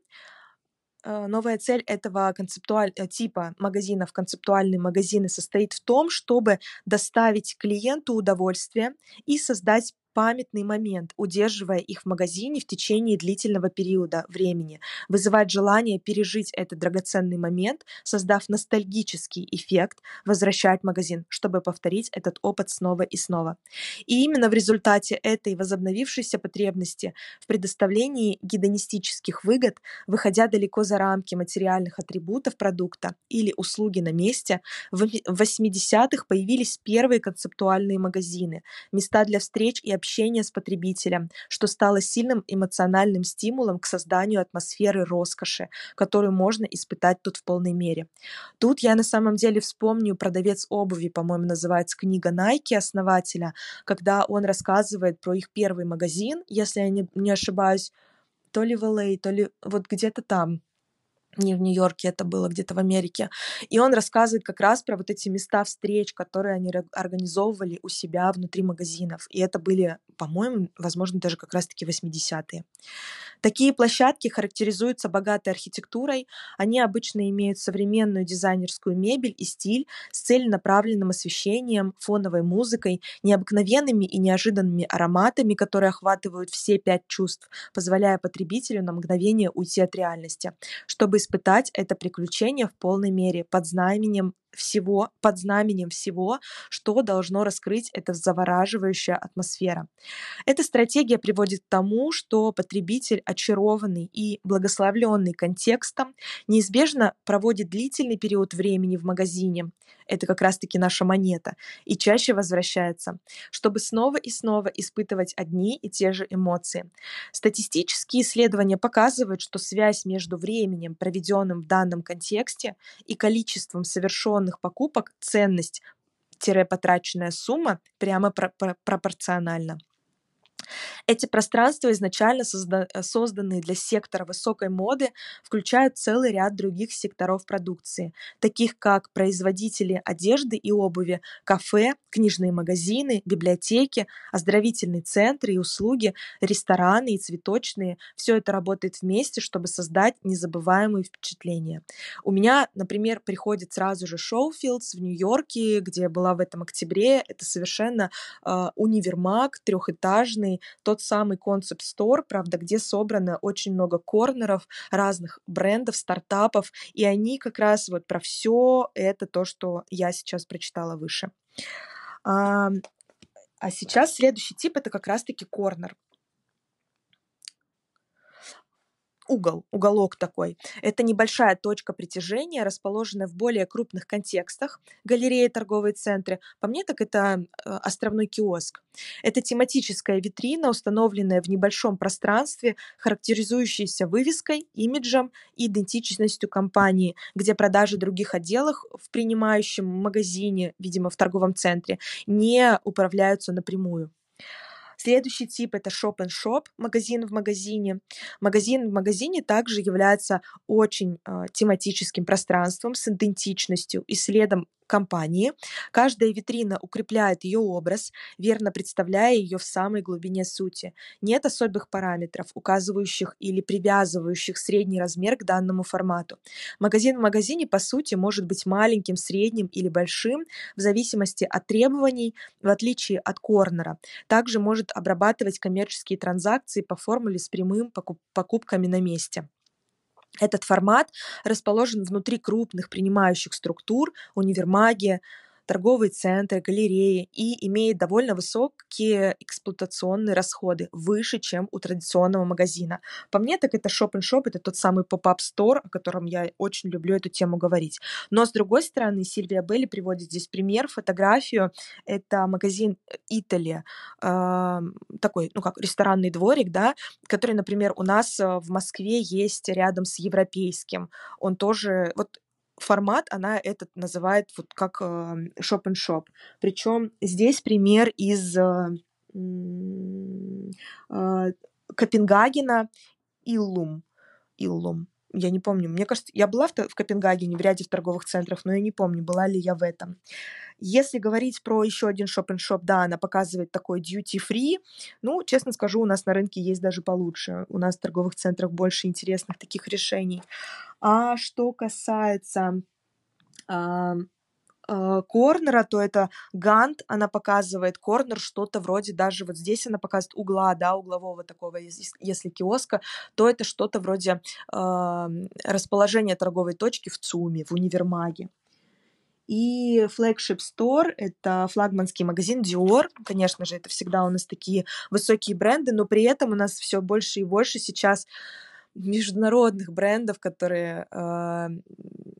новая цель этого концептуаль... Э, типа магазинов, концептуальные магазины, состоит в том, чтобы доставить клиенту удовольствие и создать памятный момент, удерживая их в магазине в течение длительного периода времени, вызывать желание пережить этот драгоценный момент, создав ностальгический эффект, возвращать магазин, чтобы повторить этот опыт снова и снова. И именно в результате этой возобновившейся потребности в предоставлении гедонистических выгод, выходя далеко за рамки материальных атрибутов продукта или услуги на месте, в 80-х появились первые концептуальные магазины, места для встреч и общения общения с потребителем, что стало сильным эмоциональным стимулом к созданию атмосферы роскоши, которую можно испытать тут в полной мере. Тут я на самом деле вспомню продавец обуви, по-моему, называется книга Nike основателя, когда он рассказывает про их первый магазин, если я не, не ошибаюсь, то ли в LA, а, то ли вот где-то там не в Нью-Йорке, это было где-то в Америке. И он рассказывает как раз про вот эти места встреч, которые они организовывали у себя внутри магазинов. И это были, по-моему, возможно, даже как раз-таки 80-е. Такие площадки характеризуются богатой архитектурой. Они обычно имеют современную дизайнерскую мебель и стиль с целенаправленным освещением, фоновой музыкой, необыкновенными и неожиданными ароматами, которые охватывают все пять чувств, позволяя потребителю на мгновение уйти от реальности, чтобы испытать это приключение в полной мере под знаменем всего, под знаменем всего, что должно раскрыть эта завораживающая атмосфера. Эта стратегия приводит к тому, что потребитель, очарованный и благословленный контекстом, неизбежно проводит длительный период времени в магазине, это как раз-таки наша монета, и чаще возвращается, чтобы снова и снова испытывать одни и те же эмоции. Статистические исследования показывают, что связь между временем, проведенным в данном контексте, и количеством совершенных совершенных покупок ценность-потраченная сумма прямо про про пропорциональна. Эти пространства, изначально созда э, созданные для сектора высокой моды, включают целый ряд других секторов продукции, таких как производители одежды и обуви, кафе, книжные магазины, библиотеки, оздоровительные центры и услуги, рестораны и цветочные. Все это работает вместе, чтобы создать незабываемые впечатления. У меня, например, приходит сразу же Шоуфилдс в Нью-Йорке, где я была в этом октябре. Это совершенно э, универмаг трехэтажный, тот самый концепт стор, правда, где собрано очень много корнеров разных брендов, стартапов, и они как раз вот про все это то, что я сейчас прочитала выше. А, а сейчас следующий тип это как раз-таки корнер. Угол, уголок такой. Это небольшая точка притяжения, расположенная в более крупных контекстах, галереи, торговые центры. По мне, так это э, островной киоск. Это тематическая витрина, установленная в небольшом пространстве, характеризующаяся вывеской, имиджем и идентичностью компании, где продажи других отделов в принимающем магазине, видимо, в торговом центре, не управляются напрямую. Следующий тип это shop and shop, магазин в магазине. Магазин в магазине также является очень э, тематическим пространством с идентичностью и следом компании. Каждая витрина укрепляет ее образ, верно представляя ее в самой глубине сути. Нет особых параметров, указывающих или привязывающих средний размер к данному формату. Магазин в магазине, по сути, может быть маленьким, средним или большим, в зависимости от требований, в отличие от корнера. Также может обрабатывать коммерческие транзакции по формуле с прямым покупками на месте. Этот формат расположен внутри крупных принимающих структур, универмаги, торговые центры, галереи и имеет довольно высокие эксплуатационные расходы, выше, чем у традиционного магазина. По мне, так это Shop Shop, это тот самый поп-ап стор, о котором я очень люблю эту тему говорить. Но, с другой стороны, Сильвия Белли приводит здесь пример, фотографию. Это магазин э, такой, ну как, ресторанный дворик, да, который, например, у нас э, в Москве есть рядом с европейским. Он тоже, вот формат она этот называет вот как shop and shop. Причем здесь пример из э, э, Копенгагена Иллум. Иллум. Я не помню. Мне кажется, я была в, в Копенгагене в ряде торговых центров, но я не помню, была ли я в этом. Если говорить про еще один шоп-н-шоп, да, она показывает такой duty-free. Ну, честно скажу, у нас на рынке есть даже получше. У нас в торговых центрах больше интересных таких решений. А что касается Э, корнера, то это гант, она показывает корнер, что-то вроде даже вот здесь она показывает угла, да, углового такого, если киоска, то это что-то вроде э, расположения торговой точки в ЦУМе, в универмаге. И Flagship Store — это флагманский магазин Dior. Конечно же, это всегда у нас такие высокие бренды, но при этом у нас все больше и больше сейчас международных брендов, которые э,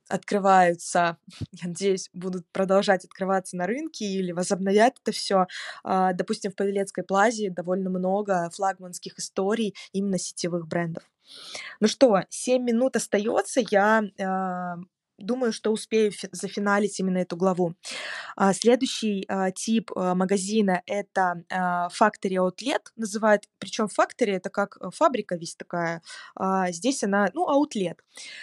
открываются, я надеюсь, будут продолжать открываться на рынке или возобновят это все. Э, а, допустим, в Павелецкой плазе довольно много флагманских историй именно сетевых брендов. Ну что, 7 минут остается. Я э, думаю, что успею зафиналить именно эту главу. А, следующий а, тип а, магазина — это Factory Outlet, называют, причем Factory — это как э, фабрика весь такая, здесь она, ну, Outlet.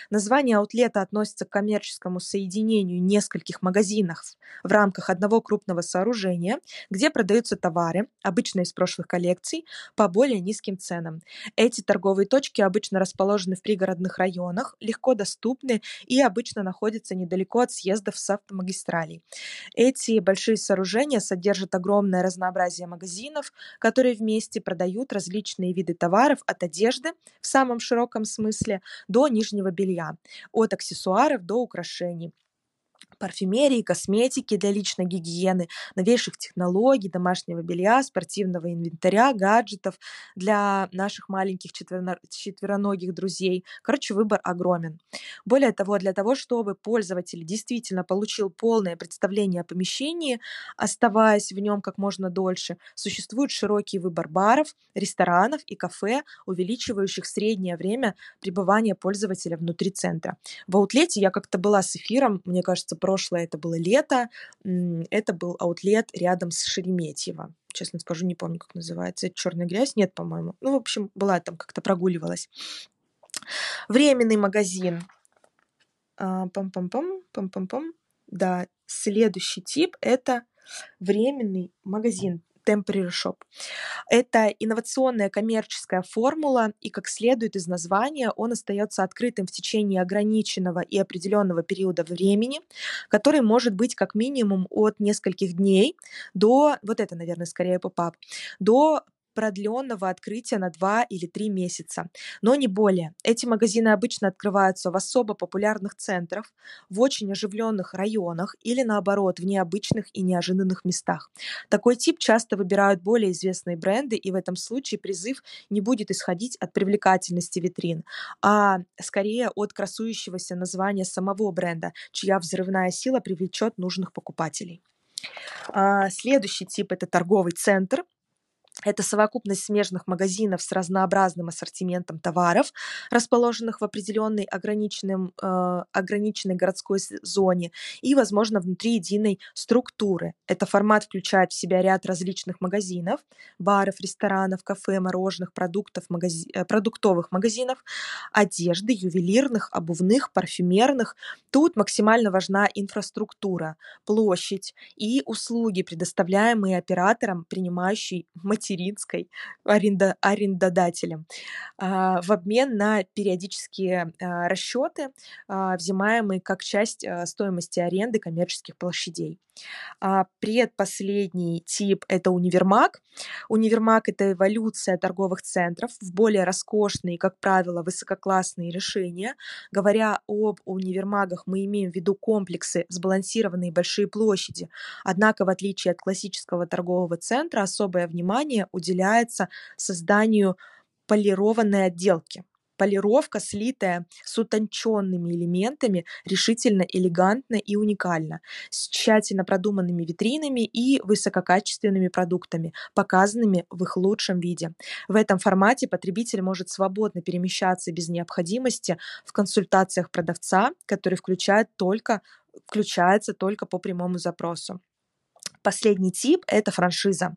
Название аутлета относится к коммерческому соединению нескольких магазинов в рамках одного крупного сооружения, где продаются товары, обычно из прошлых коллекций, по более низким ценам. Эти торговые точки обычно расположены в пригородных районах, легко доступны и обычно находится недалеко от съездов с автомагистралей. Эти большие сооружения содержат огромное разнообразие магазинов, которые вместе продают различные виды товаров от одежды в самом широком смысле до нижнего белья, от аксессуаров до украшений парфюмерии, косметики для личной гигиены, новейших технологий, домашнего белья, спортивного инвентаря, гаджетов для наших маленьких четвероногих друзей. Короче, выбор огромен. Более того, для того, чтобы пользователь действительно получил полное представление о помещении, оставаясь в нем как можно дольше, существует широкий выбор баров, ресторанов и кафе, увеличивающих среднее время пребывания пользователя внутри центра. В аутлете я как-то была с эфиром, мне кажется, прошлое это было лето, это был аутлет рядом с Шереметьево. Честно скажу, не помню, как называется. Это черная грязь? Нет, по-моему. Ну, в общем, была там, как-то прогуливалась. Временный магазин. А, пам-пам-пам, пам-пам-пам. Да, следующий тип — это временный магазин temporary shop. Это инновационная коммерческая формула, и как следует из названия, он остается открытым в течение ограниченного и определенного периода времени, который может быть как минимум от нескольких дней до, вот это, наверное, скорее поп-ап, до продленного открытия на 2 или 3 месяца, но не более. Эти магазины обычно открываются в особо популярных центрах, в очень оживленных районах или наоборот в необычных и неожиданных местах. Такой тип часто выбирают более известные бренды, и в этом случае призыв не будет исходить от привлекательности витрин, а скорее от красующегося названия самого бренда, чья взрывная сила привлечет нужных покупателей. А, следующий тип это торговый центр. Это совокупность смежных магазинов с разнообразным ассортиментом товаров, расположенных в определенной ограниченном, э, ограниченной городской зоне и, возможно, внутри единой структуры. Это формат включает в себя ряд различных магазинов, баров, ресторанов, кафе, мороженых, продуктов, магази... Э, продуктовых магазинов, одежды, ювелирных, обувных, парфюмерных. Тут максимально важна инфраструктура, площадь и услуги, предоставляемые оператором, принимающий материал материнской аренда, арендодателем а, в обмен на периодические а, расчеты, а, взимаемые как часть стоимости аренды коммерческих площадей. Предпоследний тип – это универмаг. Универмаг – это эволюция торговых центров в более роскошные, как правило, высококлассные решения. Говоря об универмагах, мы имеем в виду комплексы, сбалансированные большие площади. Однако, в отличие от классического торгового центра, особое внимание внимание уделяется созданию полированной отделки. Полировка, слитая с утонченными элементами, решительно элегантно и уникально, с тщательно продуманными витринами и высококачественными продуктами, показанными в их лучшем виде. В этом формате потребитель может свободно перемещаться без необходимости в консультациях продавца, который включает только, включается только по прямому запросу. Последний тип – это франшиза.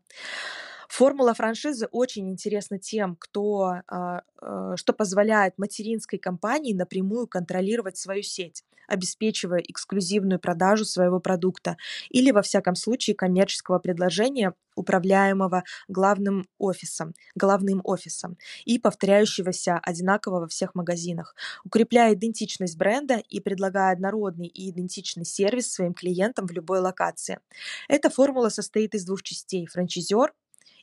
Формула франшизы очень интересна тем, кто, а, э, что позволяет материнской компании напрямую контролировать свою сеть, обеспечивая эксклюзивную продажу своего продукта или, во всяком случае, коммерческого предложения, управляемого главным офисом, главным офисом и повторяющегося одинаково во всех магазинах, укрепляя идентичность бренда и предлагая однородный и идентичный сервис своим клиентам в любой локации. Эта формула состоит из двух частей – франчайзер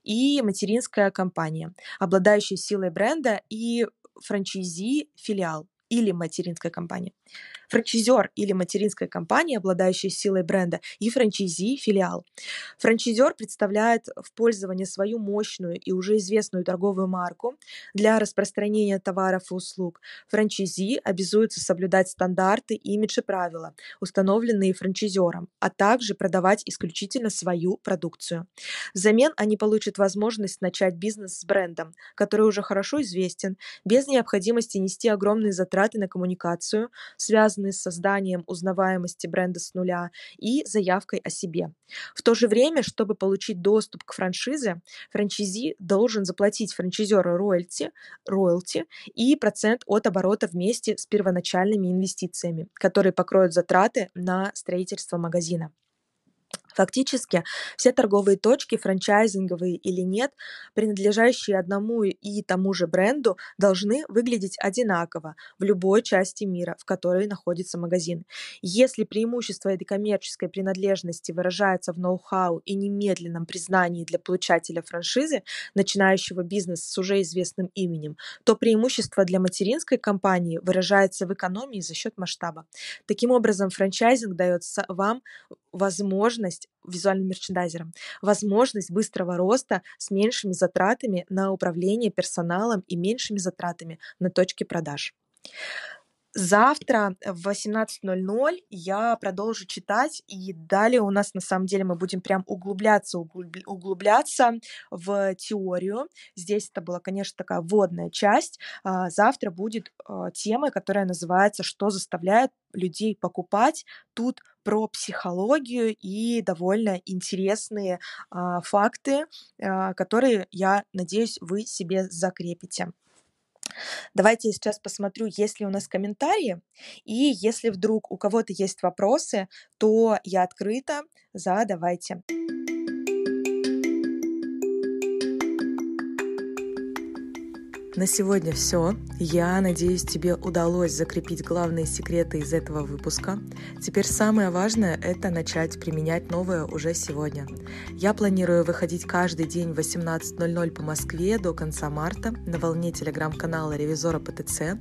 и материнская компания, обладающая силой бренда и франчайзи филиал или материнская компания франчайзер или материнская компания, обладающая силой бренда, и франчайзи филиал. Франчайзер представляет в пользование свою мощную и уже известную торговую марку для распространения товаров и услуг. Франчайзи обязуется соблюдать стандарты, имидж и правила, установленные франчайзером, а также продавать исключительно свою продукцию. Взамен они получат возможность начать бизнес с брендом, который уже хорошо известен, без необходимости нести огромные затраты на коммуникацию, связанные связанные с созданием узнаваемости бренда с нуля и заявкой о себе. В то же время, чтобы получить доступ к франшизе, франчайзи должен заплатить франчайзеру роялти, роялти и процент от оборота вместе с первоначальными инвестициями, которые покроют затраты на строительство магазина. Фактически все торговые точки, франчайзинговые или нет, принадлежащие одному и тому же бренду, должны выглядеть одинаково в любой части мира, в которой находится магазин. Если преимущество этой коммерческой принадлежности выражается в ноу-хау и немедленном признании для получателя франшизы, начинающего бизнес с уже известным именем, то преимущество для материнской компании выражается в экономии за счет масштаба. Таким образом, франчайзинг дает вам возможность визуальным мерчендайзером, возможность быстрого роста с меньшими затратами на управление персоналом и меньшими затратами на точки продаж. Завтра в 18.00 я продолжу читать, и далее у нас на самом деле мы будем прям углубляться, углубляться в теорию. Здесь это была, конечно, такая вводная часть. А, завтра будет а, тема, которая называется «Что заставляет людей покупать?» Тут про психологию и довольно интересные а, факты, которые, я надеюсь, вы себе закрепите. Давайте я сейчас посмотрю, есть ли у нас комментарии. И если вдруг у кого-то есть вопросы, то я открыта. Задавайте. На сегодня все. Я надеюсь, тебе удалось закрепить главные секреты из этого выпуска. Теперь самое важное — это начать применять новое уже сегодня. Я планирую выходить каждый день в 18.00 по Москве до конца марта на волне телеграм-канала Ревизора ПТЦ.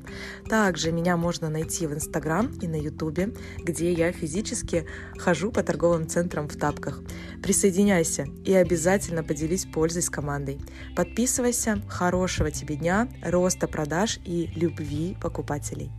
Также меня можно найти в Инстаграм и на Ютубе, где я физически хожу по торговым центрам в тапках. Присоединяйся и обязательно поделись пользой с командой. Подписывайся. Хорошего тебе дня роста продаж и любви покупателей.